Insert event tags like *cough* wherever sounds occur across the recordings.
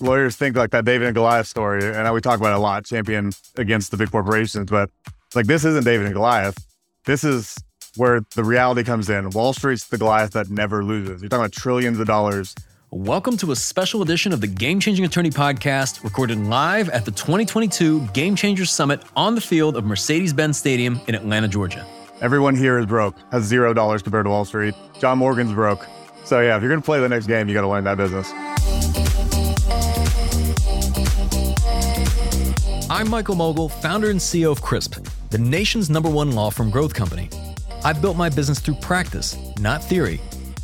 lawyers think like that David and Goliath story, and we talk about it a lot, champion against the big corporations, but like this isn't David and Goliath. This is where the reality comes in. Wall Street's the Goliath that never loses. You're talking about trillions of dollars. Welcome to a special edition of the Game Changing Attorney Podcast, recorded live at the 2022 Game Changers Summit on the field of Mercedes Benz Stadium in Atlanta, Georgia. Everyone here is broke, has zero dollars compared to Wall Street. John Morgan's broke. So, yeah, if you're going to play the next game, you got to learn that business. I'm Michael Mogill, founder and CEO of Crisp, the nation's number one law firm growth company. I've built my business through practice, not theory.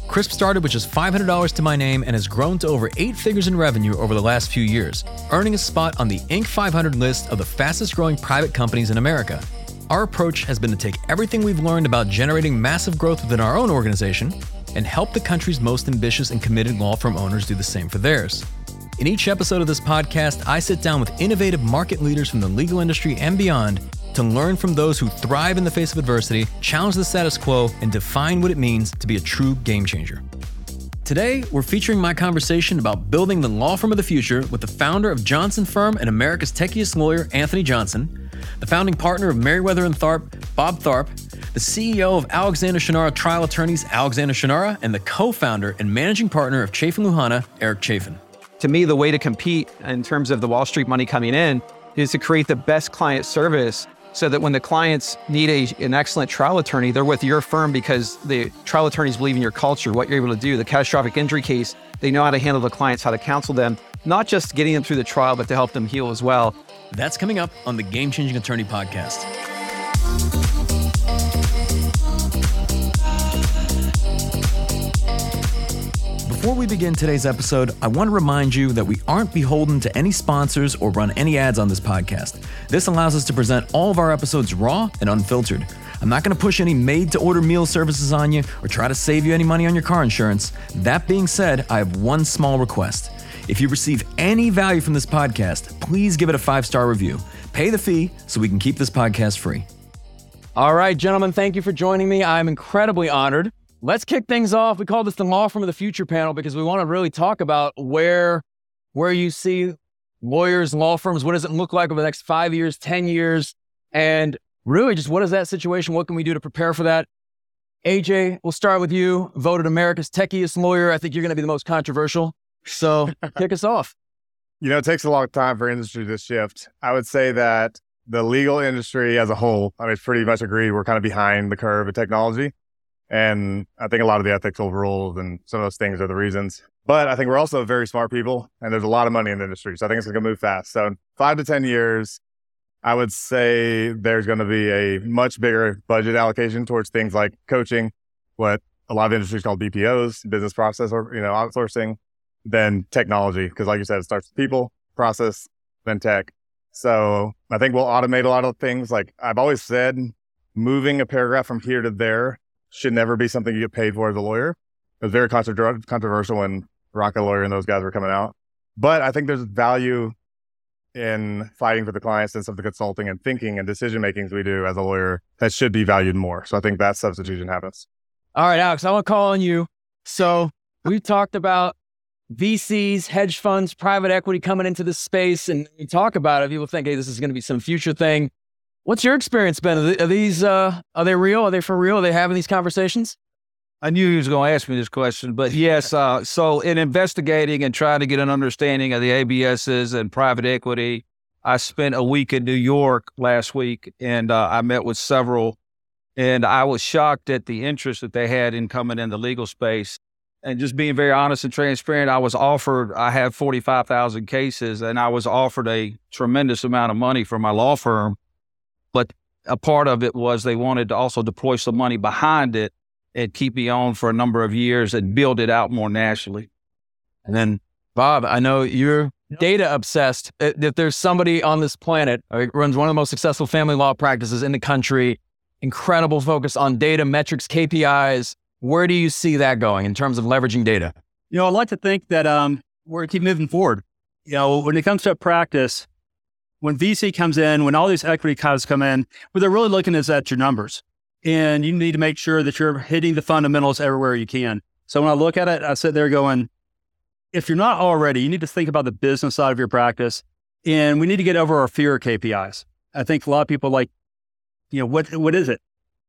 Crisp started with just $500 to my name and has grown to over eight figures in revenue over the last few years, earning a spot on the Inc. 500 list of the fastest growing private companies in America. Our approach has been to take everything we've learned about generating massive growth within our own organization and help the country's most ambitious and committed law firm owners do the same for theirs. In each episode of this podcast, I sit down with innovative market leaders from the legal industry and beyond to learn from those who thrive in the face of adversity, challenge the status quo, and define what it means to be a true game changer. Today, we're featuring my conversation about building the law firm of the future with the founder of Johnson Firm and America's techiest lawyer, Anthony Johnson, the founding partner of Meriwether and Tharp, Bob Tharp, the CEO of Alexander Shunnarah Trial Attorneys, Alexander Shunnarah, and the co-founder and managing partner of Chaffin Luhana, Eric Chaffin to me, the way to compete in terms of the Wall Street money coming in is to create the best client service so that when the clients need a, an excellent trial attorney, they're with your firm because the trial attorneys believe in your culture, what you're able to do. The catastrophic injury case, they know how to handle the clients, how to counsel them, not just getting them through the trial, but to help them heal as well. That's coming up on the Game Changing Attorney podcast. Before we begin today's episode, I want to remind you that we aren't beholden to any sponsors or run any ads on this podcast. This allows us to present all of our episodes raw and unfiltered. I'm not going to push any made to order meal services on you or try to save you any money on your car insurance. That being said, I have one small request. If you receive any value from this podcast, please give it a five star review. Pay the fee so we can keep this podcast free. All right, gentlemen, thank you for joining me. I'm incredibly honored let's kick things off. We call this the Law Firm of the Future panel because we want to really talk about where where you see lawyers, law firms, what does it look like over the next five years, 10 years? And really just what is that situation? What can we do to prepare for that? AJ, we'll start with you. Voted America's techiest lawyer. I think you're going to be the most controversial. So *laughs* kick us off. You know, it takes a long time for industry to shift. I would say that the legal industry as a whole, I mean, pretty much agree we're kind of behind the curve of technology. And I think a lot of the ethical rules and some of those things are the reasons. But I think we're also very smart people and there's a lot of money in the industry. So I think it's going to move fast. So five to 10 years, I would say there's going to be a much bigger budget allocation towards things like coaching, what a lot of industries call BPOs, business process or, you know, outsourcing, than technology. Cause like you said, it starts with people, process, then tech. So I think we'll automate a lot of things. Like I've always said, moving a paragraph from here to there should never be something you get paid for as a lawyer. It was very controversial when Rocket Lawyer and those guys were coming out. But I think there's value in fighting for the clients and some of the consulting and thinking and decision makings we do as a lawyer that should be valued more. So I think that substitution happens. All right, Alex, I want to call on you. So we talked about VCs, hedge funds, private equity coming into this space, and we talk about it. People think, hey, this is going to be some future thing. What's your experience been? Are these uh, are they real? Are they for real? Are they having these conversations? I knew he was going to ask me this question, but yes. Uh, so in investigating and trying to get an understanding of the ABSs and private equity, I spent a week in New York last week, and uh, I met with several, and I was shocked at the interest that they had in coming in the legal space. And just being very honest and transparent, I was offered. I have forty five thousand cases, and I was offered a tremendous amount of money for my law firm but a part of it was they wanted to also deploy some money behind it and keep me on for a number of years and build it out more nationally. And then, Bob, I know you're data obsessed. If there's somebody on this planet who runs one of the most successful family law practices in the country, incredible focus on data, metrics, KPIs. Where do you see that going in terms of leveraging data? You know, I'd like to think that um, we're keep moving forward. You know, when it comes to practice, when VC comes in, when all these equity cuts come in, what they're really looking is at your numbers. And you need to make sure that you're hitting the fundamentals everywhere you can. So when I look at it, I sit there going, if you're not already, you need to think about the business side of your practice. And we need to get over our fear of KPIs. I think a lot of people like, you know, what what is it?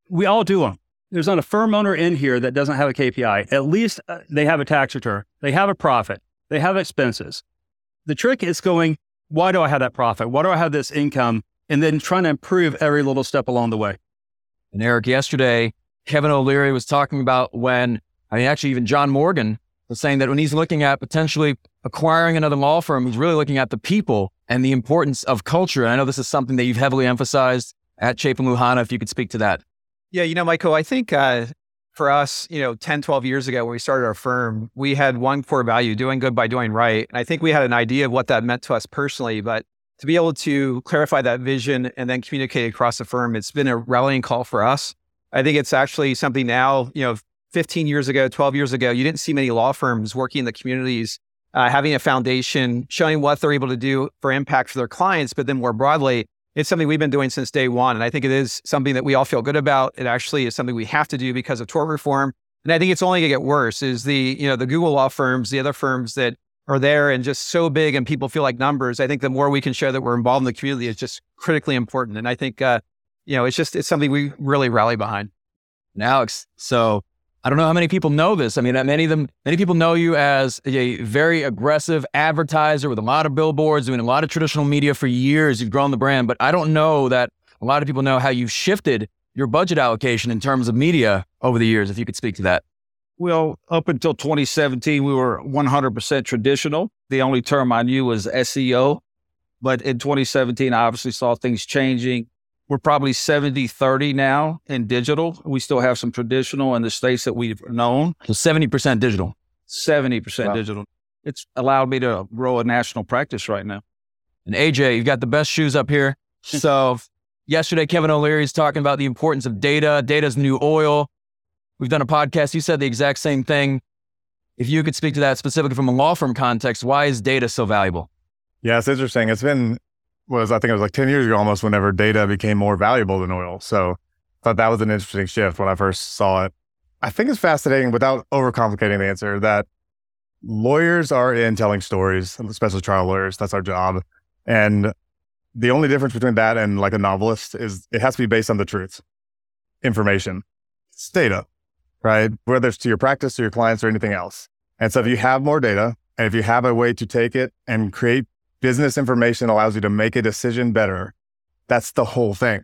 We all do them. There's not a firm owner in here that doesn't have a KPI. At least uh, they have a tax return. They have a profit. They have expenses. The trick is going, why do I have that profit? Why do I have this income? And then trying to improve every little step along the way. And Eric, yesterday, Kevin O'Leary was talking about when, I mean, actually, even John Morgan was saying that when he's looking at potentially acquiring another law firm, he's really looking at the people and the importance of culture. And I know this is something that you've heavily emphasized at Chaffin Luhana, if you could speak to that. Yeah, you know, Michael, I think uh, for us, you know, 10, 12 years ago when we started our firm, we had one core value, doing good by doing right. And I think we had an idea of what that meant to us personally, but to be able to clarify that vision and then communicate across the firm, it's been a rallying call for us. I think it's actually something now, you know, 15 years ago, 12 years ago, you didn't see many law firms working in the communities, uh, having a foundation, showing what they're able to do for impact for their clients. But then more broadly, it's something we've been doing since day one. And I think it is something that we all feel good about. It actually is something we have to do because of tort reform. And I think it's only going to get worse is the, you know, the Google law firms, the other firms that are there and just so big and people feel like numbers. I think the more we can show that we're involved in the community is just critically important. And I think, uh, you know, it's just, it's something we really rally behind. Alex, so I don't know how many people know this. I mean, many of them, many people know you as a very aggressive advertiser with a lot of billboards, doing a lot of traditional media for years. You've grown the brand, but I don't know that a lot of people know how you've shifted your budget allocation in terms of media over the years. If you could speak to that. Well, up until 2017, we were 100% traditional. The only term I knew was SEO. But in 2017, I obviously saw things changing. We're probably 70 30 now in digital. We still have some traditional in the states that we've known. So 70% digital. 70% wow. digital. It's allowed me to grow a national practice right now. And AJ, you've got the best shoes up here. *laughs* So yesterday, Kevin O'Leary is talking about the importance of data. Data's new oil. We've done a podcast. You said the exact same thing. If you could speak to that specifically from a law firm context, why is data so valuable? Yeah, it's interesting. It's been was I think it was like 10 years ago almost whenever data became more valuable than oil. So I thought that was an interesting shift when I first saw it. I think it's fascinating without overcomplicating the answer that lawyers are in telling stories, especially trial lawyers. That's our job. And the only difference between that and like a novelist is it has to be based on the truth, information, it's data, right? Whether it's to your practice, to your clients, or anything else. And so if you have more data and if you have a way to take it and create business information allows you to make a decision better. That's the whole thing.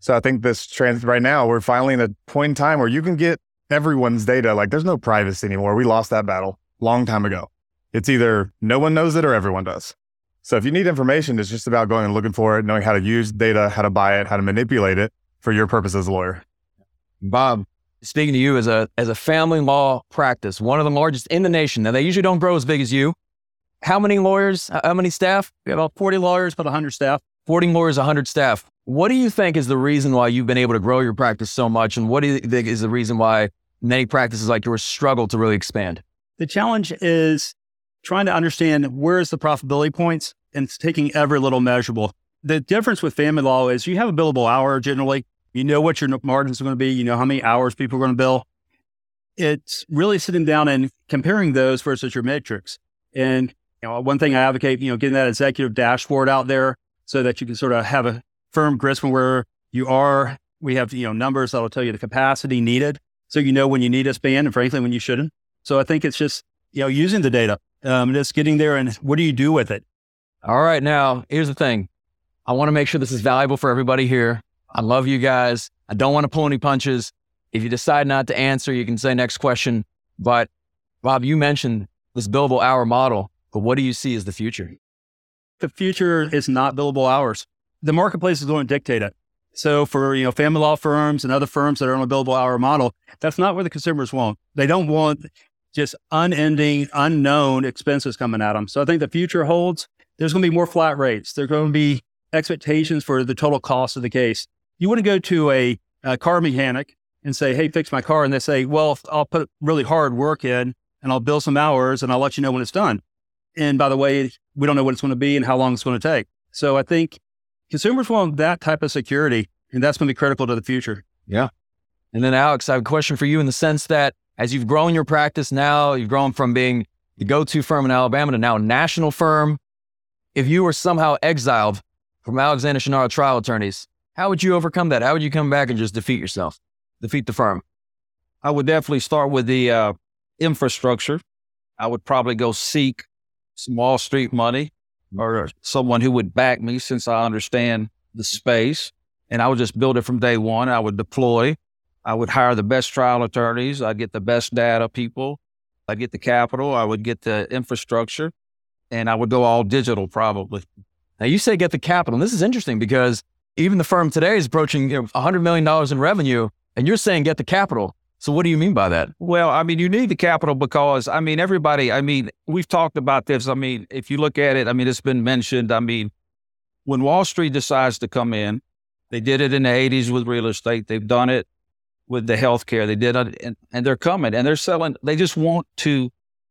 So I think this trend right now, we're finally in a point in time where you can get everyone's data. Like there's no privacy anymore. We lost that battle long time ago. It's either no one knows it or everyone does. So if you need information, it's just about going and looking for it, knowing how to use data, how to buy it, how to manipulate it for your purpose as a lawyer. Bob, speaking to you as a as a family law practice, one of the largest in the nation. Now they usually don't grow as big as you, how many lawyers? How many staff? We have about 40 lawyers, about 100 staff. 40 lawyers, 100 staff. What do you think is the reason why you've been able to grow your practice so much? And what do you think is the reason why many practices like yours struggle to really expand? The challenge is trying to understand where's the profitability points and taking every little measurable. The difference with family law is you have a billable hour generally. You know what your margins are going to be. You know how many hours people are going to bill. It's really sitting down and comparing those versus your metrics. And you know, one thing I advocate, you know, getting that executive dashboard out there so that you can sort of have a firm grasp on where you are. We have, you know, numbers that will tell you the capacity needed. So you know when you need a span and frankly, when you shouldn't. So I think it's just, you know, using the data, um, just getting there and what do you do with it? All right. Now, here's the thing. I want to make sure this is valuable for everybody here. I love you guys. I don't want to pull any punches. If you decide not to answer, you can say next question. But Bob, you mentioned this billable hour model. But what do you see as the future? The future is not billable hours. The marketplace is going to dictate it. So for you know family law firms and other firms that are on a billable hour model, that's not what the consumers want. They don't want just unending, unknown expenses coming at them. So I think the future holds there's going to be more flat rates. There's going to be expectations for the total cost of the case. You wouldn't go to a, a car mechanic and say, "Hey, fix my car," and they say, "Well, I'll put really hard work in and I'll bill some hours and I'll let you know when it's done." And by the way, we don't know what it's going to be and how long it's going to take. So I think consumers want that type of security, and that's going to be critical to the future. Yeah. And then, Alex, I have a question for you in the sense that as you've grown your practice now, you've grown from being the go-to firm in Alabama to now a national firm. If you were somehow exiled from Alexander Shunnarah trial attorneys, how would you overcome that? How would you come back and just defeat yourself, defeat the firm? I would definitely start with the uh, infrastructure. I would probably go seek some Wall Street money mm-hmm. or someone who would back me since I understand the space. And I would just build it from day one. I would deploy. I would hire the best trial attorneys. I'd get the best data people. I'd get the capital. I would get the infrastructure and I would go all digital probably. Now you say get the capital. And this is interesting because even the firm today is approaching you know, $100 million in revenue and you're saying get the capital. So what do you mean by that? Well, I mean, you need the capital because, I mean, everybody, I mean, we've talked about this. I mean, if you look at it, I mean, it's been mentioned. I mean, when Wall Street decides to come in, they did it in the 80s with real estate. They've done it with the healthcare. They did it, and, and they're coming and they're selling. They just want to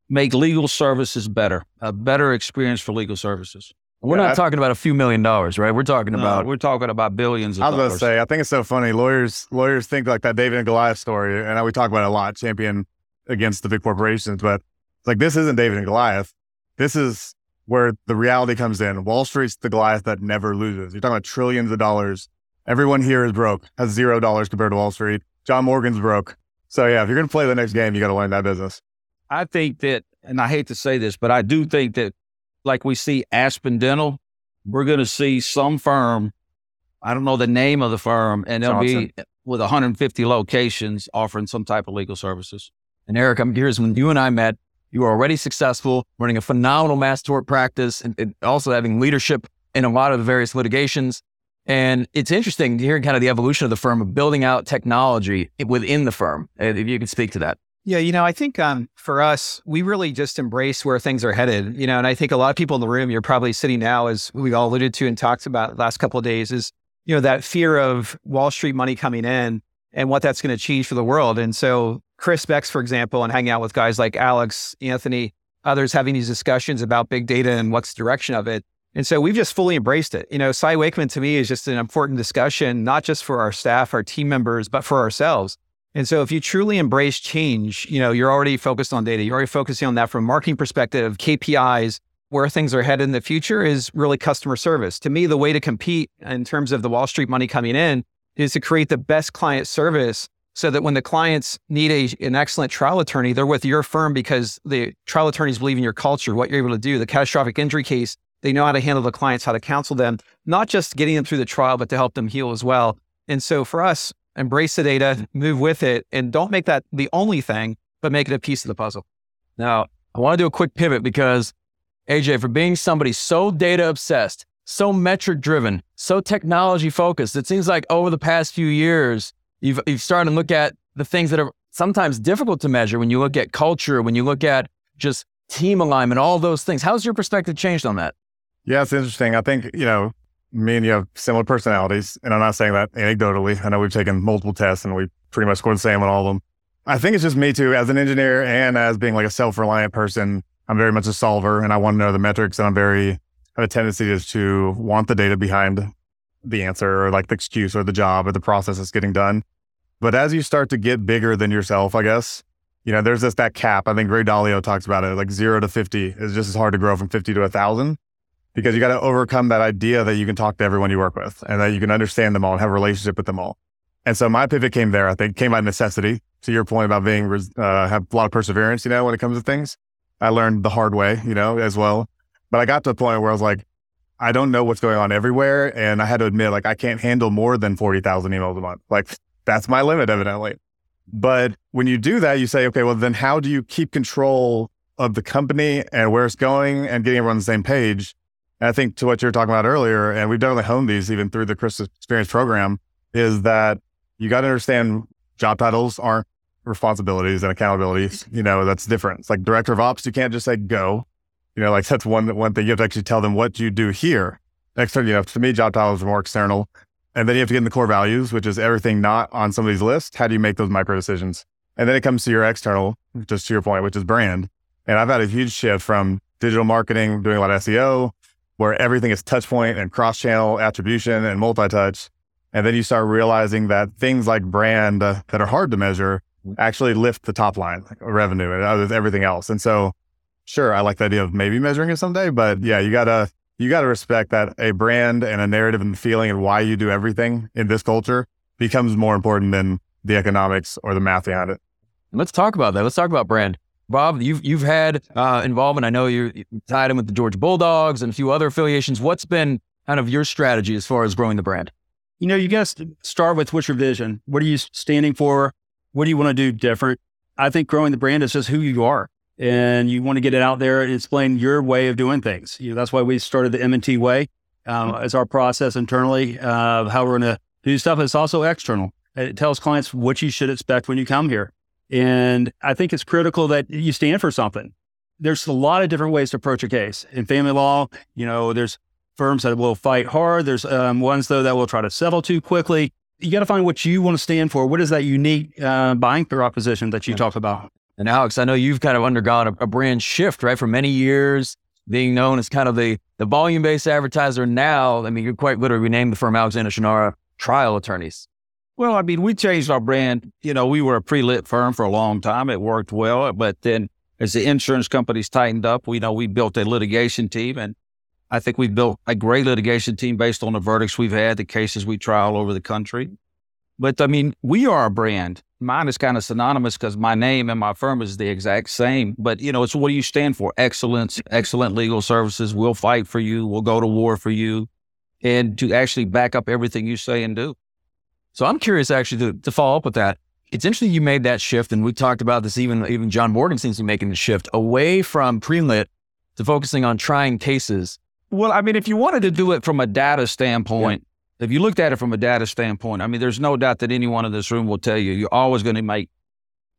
make legal services better, a better experience for legal services. We're yeah, not I, talking about a few million dollars, right? We're talking no, about we're talking about billions. Of dollars. I was going to say, I think it's so funny. Lawyers lawyers think like that David and Goliath story, and we talk about it a lot, champion against the big corporations. But it's like this isn't David and Goliath. This is where the reality comes in. Wall Street's the Goliath that never loses. You're talking about trillions of dollars. Everyone here is broke, has zero dollars compared to Wall Street. John Morgan's broke. So yeah, if you're going to play the next game, you got to learn that business. I think that, and I hate to say this, but I do think that like we see Aspen Dental, we're going to see some firm, I don't know the name of the firm, and they'll Johnson. be with 150 locations offering some type of legal services. And Eric, I'm curious, when you and I met, you were already successful, running a phenomenal mass tort practice, and, and also having leadership in a lot of the various litigations. And it's interesting to hear kind of the evolution of the firm of building out technology within the firm. If you could speak to that. Yeah, you know, I think um, for us, we really just embrace where things are headed. You know, and I think a lot of people in the room, you're probably sitting now, as we all alluded to and talked about last couple of days, is you know that fear of Wall Street money coming in and what that's going to change for the world. And so, CRISP-X, for example, and hanging out with guys like Alex, Anthony, others having these discussions about big data and what's the direction of it. And so we've just fully embraced it. You know, Cy Wakeman to me is just an important discussion, not just for our staff, our team members, but for ourselves. And so if you truly embrace change, you know, you're already focused on data. You're already focusing on that from a marketing perspective, KPIs, where things are headed in the future is really customer service. To me, the way to compete in terms of the Wall Street money coming in is to create the best client service so that when the clients need a, an excellent trial attorney, they're with your firm because the trial attorneys believe in your culture, what you're able to do, the catastrophic injury case. They know how to handle the clients, how to counsel them, not just getting them through the trial, but to help them heal as well. And so for us, embrace the data, mm-hmm. move with it, and don't make that the only thing, but make it a piece of the puzzle. Now, I want to do a quick pivot because AJ, for being somebody so data obsessed, so metric driven, so technology focused, it seems like over the past few years, you've, you've started to look at the things that are sometimes difficult to measure when you look at culture, when you look at just team alignment, all those things. How's your perspective changed on that? Yeah, it's interesting. I think, you know, me and you have similar personalities, and I'm not saying that anecdotally. I know we've taken multiple tests and we pretty much scored the same on all of them. I think it's just me too, as an engineer and as being like a self-reliant person. I'm very much a solver, and I want to know the metrics, and I'm very have a tendency is to want the data behind the answer or like the excuse or the job or the process that's getting done. But as you start to get bigger than yourself, I guess, you know, there's this that cap. I think Ray Dalio talks about it, like zero to 50 is just as hard to grow from 50 to a thousand because you got to overcome that idea that you can talk to everyone you work with and that you can understand them all and have a relationship with them all. And so my pivot came there. I think came by necessity. To your point about being uh, have a lot of perseverance, you know, when it comes to things. I learned the hard way, you know, as well. But I got to a point where I was like, I don't know what's going on everywhere, and I had to admit, like, I can't handle more than forty thousand emails a month. Like, that's my limit, evidently. But when you do that, you say, okay, well, then how do you keep control of the company and where it's going and getting everyone on the same page? And I think to what you were talking about earlier, and we've definitely honed these even through the CRISP Experience program, is that you got to understand job titles aren't responsibilities and accountabilities. You know, that's different. It's like director of ops, you can't just say go. You know, like that's one one thing you have to actually tell them what you do here. Next, you know, to me, job titles are more external. And then you have to get in the core values, which is everything not on somebody's list. How do you make those micro decisions? And then it comes to your external, just to your point, which is brand. And I've had a huge shift from digital marketing, doing a lot of SEO, where everything is touch point and cross channel attribution and multi touch. And then you start realizing that things like brand uh, that are hard to measure actually lift the top line like revenue and everything else. And so sure, I like the idea of maybe measuring it someday, but yeah, you gotta you gotta respect that a brand and a narrative and feeling and why you do everything in this culture becomes more important than the economics or the math behind it. Let's talk about that. Let's talk about brand. Bob, you've you've had uh, involvement. I know you're tied in with the Georgia Bulldogs and a few other affiliations. What's been kind of your strategy as far as growing the brand? You know, you guys start with what's your vision? What are you standing for? What do you want to do different? I think growing the brand is just who you are. And you want to get it out there and explain your way of doing things. You know, that's why we started the M&T way um, as our process internally of uh, how we're going to do stuff. It's also external. It tells clients what you should expect when you come here. And I think it's critical that you stand for something. There's a lot of different ways to approach a case. In family law, you know, there's firms that will fight hard. There's um, ones, though, that will try to settle too quickly. You got to find what you want to stand for. What is that unique uh, buying proposition that you talk about? And Alex, I know you've kind of undergone a, a brand shift, right? For many years, being known as kind of the, the volume based advertiser. Now, I mean, you're quite literally renamed the firm Alexander Shunnarah Trial Attorneys. Well, I mean, we changed our brand. You know, we were a pre-lit firm for a long time. It worked well, but then as the insurance companies tightened up, we know we built a litigation team, and I think we built a great litigation team based on the verdicts we've had, the cases we try all over the country. But I mean, we are a brand. Mine is kind of synonymous because my name and my firm is the exact same. But you know, it's what do you stand for? Excellence, excellent legal services. We'll fight for you. We'll go to war for you, and to actually back up everything you say and do. So I'm curious actually to, to follow up with that. It's interesting you made that shift, and we talked about this. Even even John Morgan seems to be making the shift away from pre-lit to focusing on trying cases. Well, I mean, if you wanted to do it from a data standpoint, yeah. if you looked at it from a data standpoint, I mean, there's no doubt that anyone in this room will tell you you're always going to make,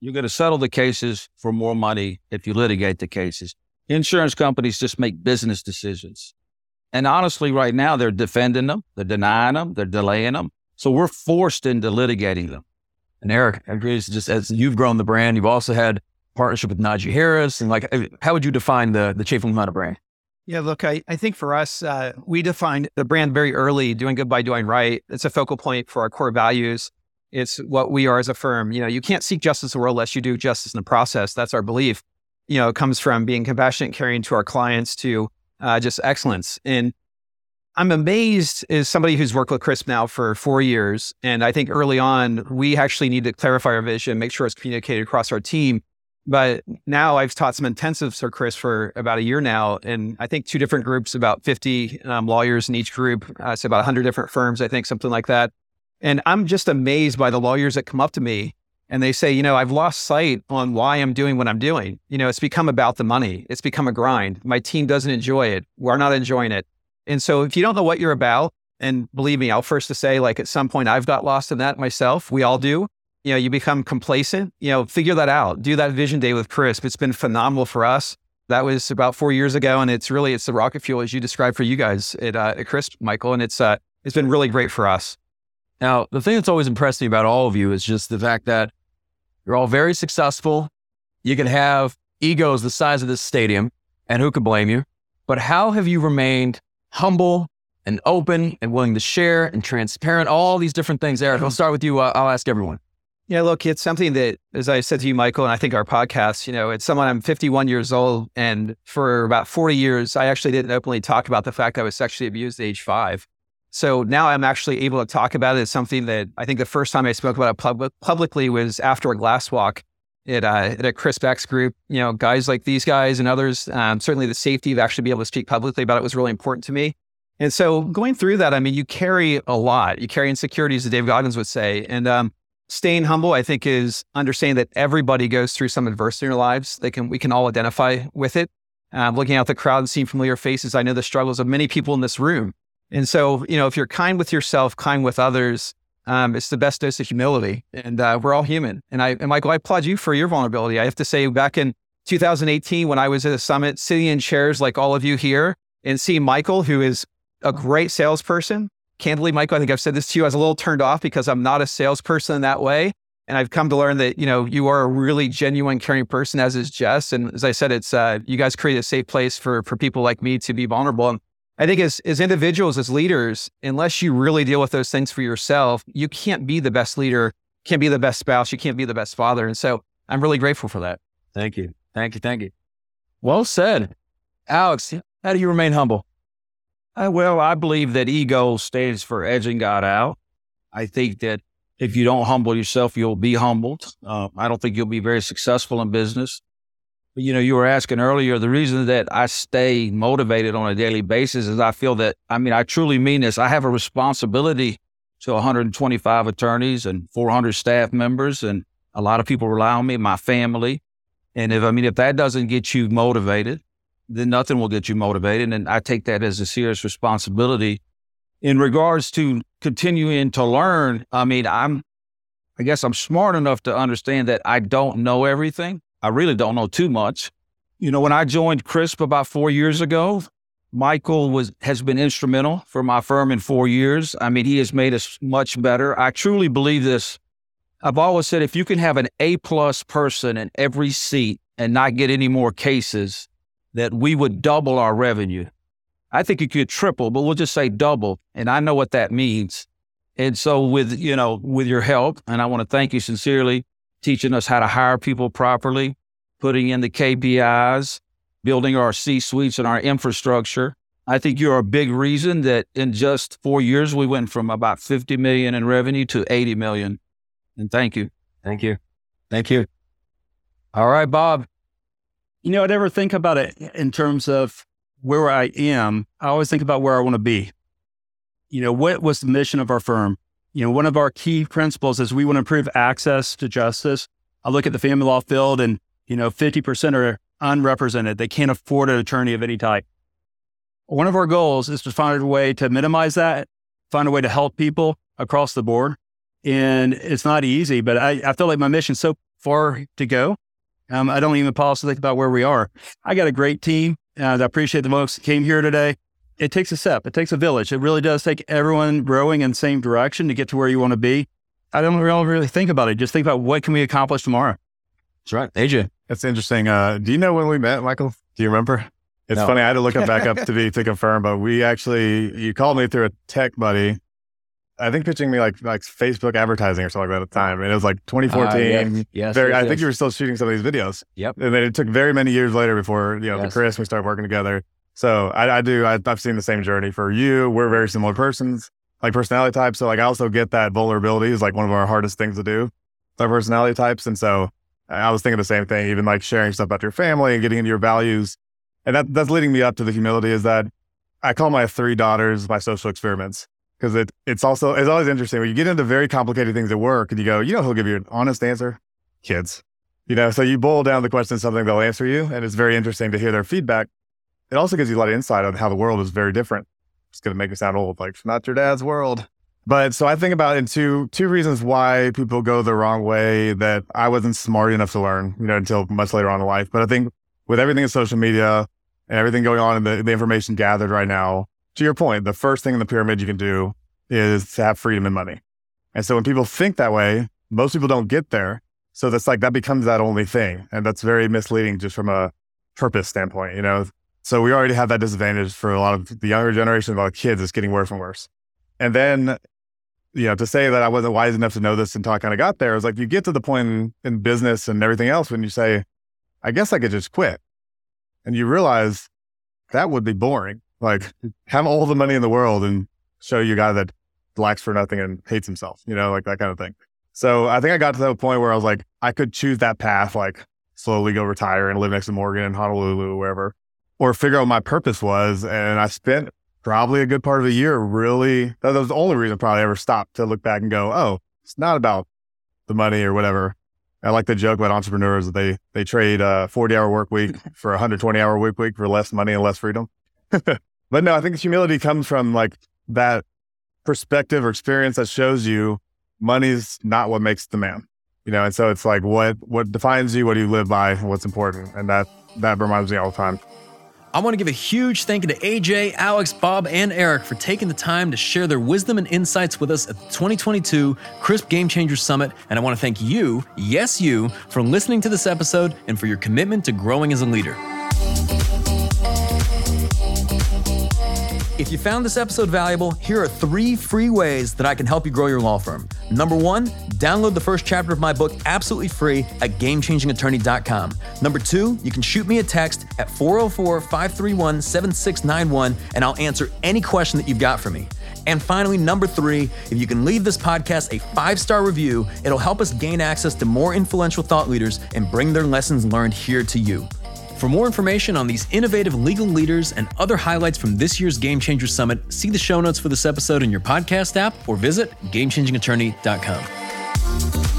you're going to settle the cases for more money if you litigate the cases. Insurance companies just make business decisions. And honestly, right now, they're defending them, they're denying them, they're delaying them. So we're forced into litigating them. And Eric. Just as you've grown the brand, you've also had partnership with Najee Harris. And like, uh, how would you define the the Chaffin Luhana brand? Yeah, look, I, I think for us, uh, we defined the brand very early, doing good by doing right. It's a focal point for our core values. It's what we are as a firm. You know, you can't seek justice in the world unless you do justice in the process. That's our belief. You know, it comes from being compassionate, caring to our clients to uh, just excellence. And I'm amazed as somebody who's worked with CRISP now for four years. And I think early on, we actually need to clarify our vision, make sure it's communicated across our team. But now I've taught some intensives for CRISP for about a year now. And I think two different groups, about 50 um, lawyers in each group. Uh, so about 100 different firms, I think, something like that. And I'm just amazed by the lawyers that come up to me and they say, you know, I've lost sight on why I'm doing what I'm doing. You know, it's become about the money, it's become a grind. My team doesn't enjoy it. We're not enjoying it. And so if you don't know what you're about, and believe me, I'll first to say, like at some point I've got lost in that myself. We all do. You know, you become complacent, you know, figure that out. Do that vision day with CRISP. It's been phenomenal for us. That was about four years ago. And it's really, it's the rocket fuel as you described for you guys at, uh, at CRISP, Michael. And it's, uh, it's been really great for us. Now, the thing that's always impressed me about all of you is just the fact that you're all very successful. You can have egos the size of this stadium, and who could blame you? But how have you remained humble and open and willing to share and transparent, all these different things. Eric, I'll start with you. Uh, I'll ask everyone. Yeah, look, it's something that, as I said to you, Michael, and I think our podcast, you know, it's someone I'm 51 years old. And for about 40 years, I actually didn't openly talk about the fact I was sexually abused at age five. So now I'm actually able to talk about it. It's something that I think the first time I spoke about it pub- publicly was after a glass walk at, uh, at a CRISP-X group. You know, guys like these guys and others, um, certainly the safety of actually being able to speak publicly about it was really important to me. And so going through that, I mean, you carry a lot. You carry insecurities, as Dave Goggins would say. And um, staying humble, I think, is understanding that everybody goes through some adversity in their lives. They can, we can all identify with it. Um, looking out the crowd and seeing familiar faces, I know the struggles of many people in this room. And so, you know, if you're kind with yourself, kind with others, um, it's the best dose of humility. And uh, we're all human. And I, and Michael, I applaud you for your vulnerability. I have to say, back in 2018, when I was at a summit, sitting in chairs like all of you here, and seeing Michael, who is a great salesperson, candidly, Michael, I think I've said this to you. I was a little turned off because I'm not a salesperson in that way. And I've come to learn that, you know, you are a really genuine, caring person, as is Jess. And as I said, it's, uh, you guys create a safe place for, for people like me to be vulnerable. And I think as, as individuals, as leaders, unless you really deal with those things for yourself, you can't be the best leader, can't be the best spouse, you can't be the best father. And so I'm really grateful for that. Thank you. Thank you. Thank you. Well said. Alex, how do you remain humble? Uh, well, I believe that ego stands for edging God out. I think that if you don't humble yourself, you'll be humbled. Uh, I don't think you'll be very successful in business. You know, you were asking earlier, the reason that I stay motivated on a daily basis is I feel that, I mean, I truly mean this. I have a responsibility to 125 attorneys and 400 staff members, and a lot of people rely on me, my family. And if, I mean, if that doesn't get you motivated, then nothing will get you motivated. And I take that as a serious responsibility. In regards to continuing to learn, I mean, I'm, I guess I'm smart enough to understand that I don't know everything. I really don't know too much. You know, when I joined CRISP about four years ago, Michael was has been instrumental for my firm in four years. I mean, he has made us much better. I truly believe this. I've always said if you can have an A plus person in every seat and not get any more cases, that we would double our revenue. I think you could triple, but we'll just say double. And I know what that means. And so with, you know, with your help, and I want to thank you sincerely, teaching us how to hire people properly, putting in the KPIs, building our C suites and our infrastructure. I think you're a big reason that in just four years, we went from about 50 million in revenue to 80 million. And thank you. Thank you. Thank you. All right, Bob. You know, I never think about it in terms of where I am. I always think about where I want to be. You know, what was the mission of our firm? You know, one of our key principles is we want to improve access to justice. I look at the family law field and, you know, 50% are unrepresented. They can't afford an attorney of any type. One of our goals is to find a way to minimize that, find a way to help people across the board. And it's not easy, but I, I feel like my mission's so far to go um, I don't even pause to think about where we are. I got a great team. I appreciate the folks that came here today. It takes a step. It takes a village. It really does take everyone rowing in the same direction to get to where you want to be. I don't really, really think about it. Just think about what can we accomplish tomorrow. That's right. AJ. That's interesting. Uh, do you know when we met, Michael? Do you remember? It's no. funny. I had to look it back up *laughs* to be to confirm, but we actually you called me through a tech buddy I think pitching me like like Facebook advertising or something like that at the time. And it was like 2014. Uh, yes, yes, very, yes, I think you were still shooting some of these videos. Yep. And then it took very many years later before, you know, yes. the Chris, we started working together. So I, I do, I, have seen the same journey for you. We're very similar persons, like personality types. So like I also get that vulnerability is like one of our hardest things to do, our personality types. And so I was thinking the same thing, even like sharing stuff about your family and getting into your values. And that, that's leading me up to the humility is that I call my three daughters my social experiments because it it's also it's always interesting when you get into very complicated things at work and you go, you know, who'll give you an honest answer? Kids. You know, so you boil down the question to something they'll answer you, and it's very interesting to hear their feedback. It also gives you a lot of insight on how the world is very different. It's going to make me sound old, like it's not your dad's world. But so I think about in two two reasons why people go the wrong way that I wasn't smart enough to learn, you know, until much later on in life. But I think with everything in social media and everything going on and the, the information gathered right now, to your point, the first thing in the pyramid you can do is to have freedom and money. And so when people think that way, most people don't get there. So that's like that becomes that only thing. And that's very misleading just from a purpose standpoint, you know? So we already have that disadvantage for a lot of the younger generation, of kids, it's getting worse and worse. And then, you know, to say that I wasn't wise enough to know this until I kind of got there, is like you get to the point in, in business and everything else when you say, I guess I could just quit. And you realize that would be boring. Like *laughs* have all the money in the world and show you a guy that lacks for nothing and hates himself, you know, like that kind of thing. So I think I got to that point where I was like, I could choose that path, like slowly go retire and live next to Morgan in Honolulu, wherever, or figure out what my purpose was. And I spent probably a good part of a year really, that was the only reason I probably ever stopped to look back and go, oh, it's not about the money or whatever. I like the joke about entrepreneurs that they, they trade a 40 hour work week *laughs* for a 120 hour work week for less money and less freedom. *laughs* but no, I think humility comes from like that perspective or experience that shows you money's not what makes the man. You know, and so it's like what what defines you, what do you live by, what's important. And that that reminds me all the time. I want to give a huge thank you to AJ, Alex, Bob, and Eric for taking the time to share their wisdom and insights with us at the 2022 CRISP Game Changers Summit. And I want to thank you, yes, you, for listening to this episode and for your commitment to growing as a leader. If you found this episode valuable, here are three free ways that I can help you grow your law firm. Number one, download the first chapter of my book absolutely free at gamechangingattorney.com. Number two, you can shoot me a text at 404 531 7691 and I'll answer any question that you've got for me. And finally, number three, if you can leave this podcast a five star review, it'll help us gain access to more influential thought leaders and bring their lessons learned here to you. For more information on these innovative legal leaders and other highlights from this year's Game Changer Summit, see the show notes for this episode in your podcast app or visit GameChangingAttorney.com.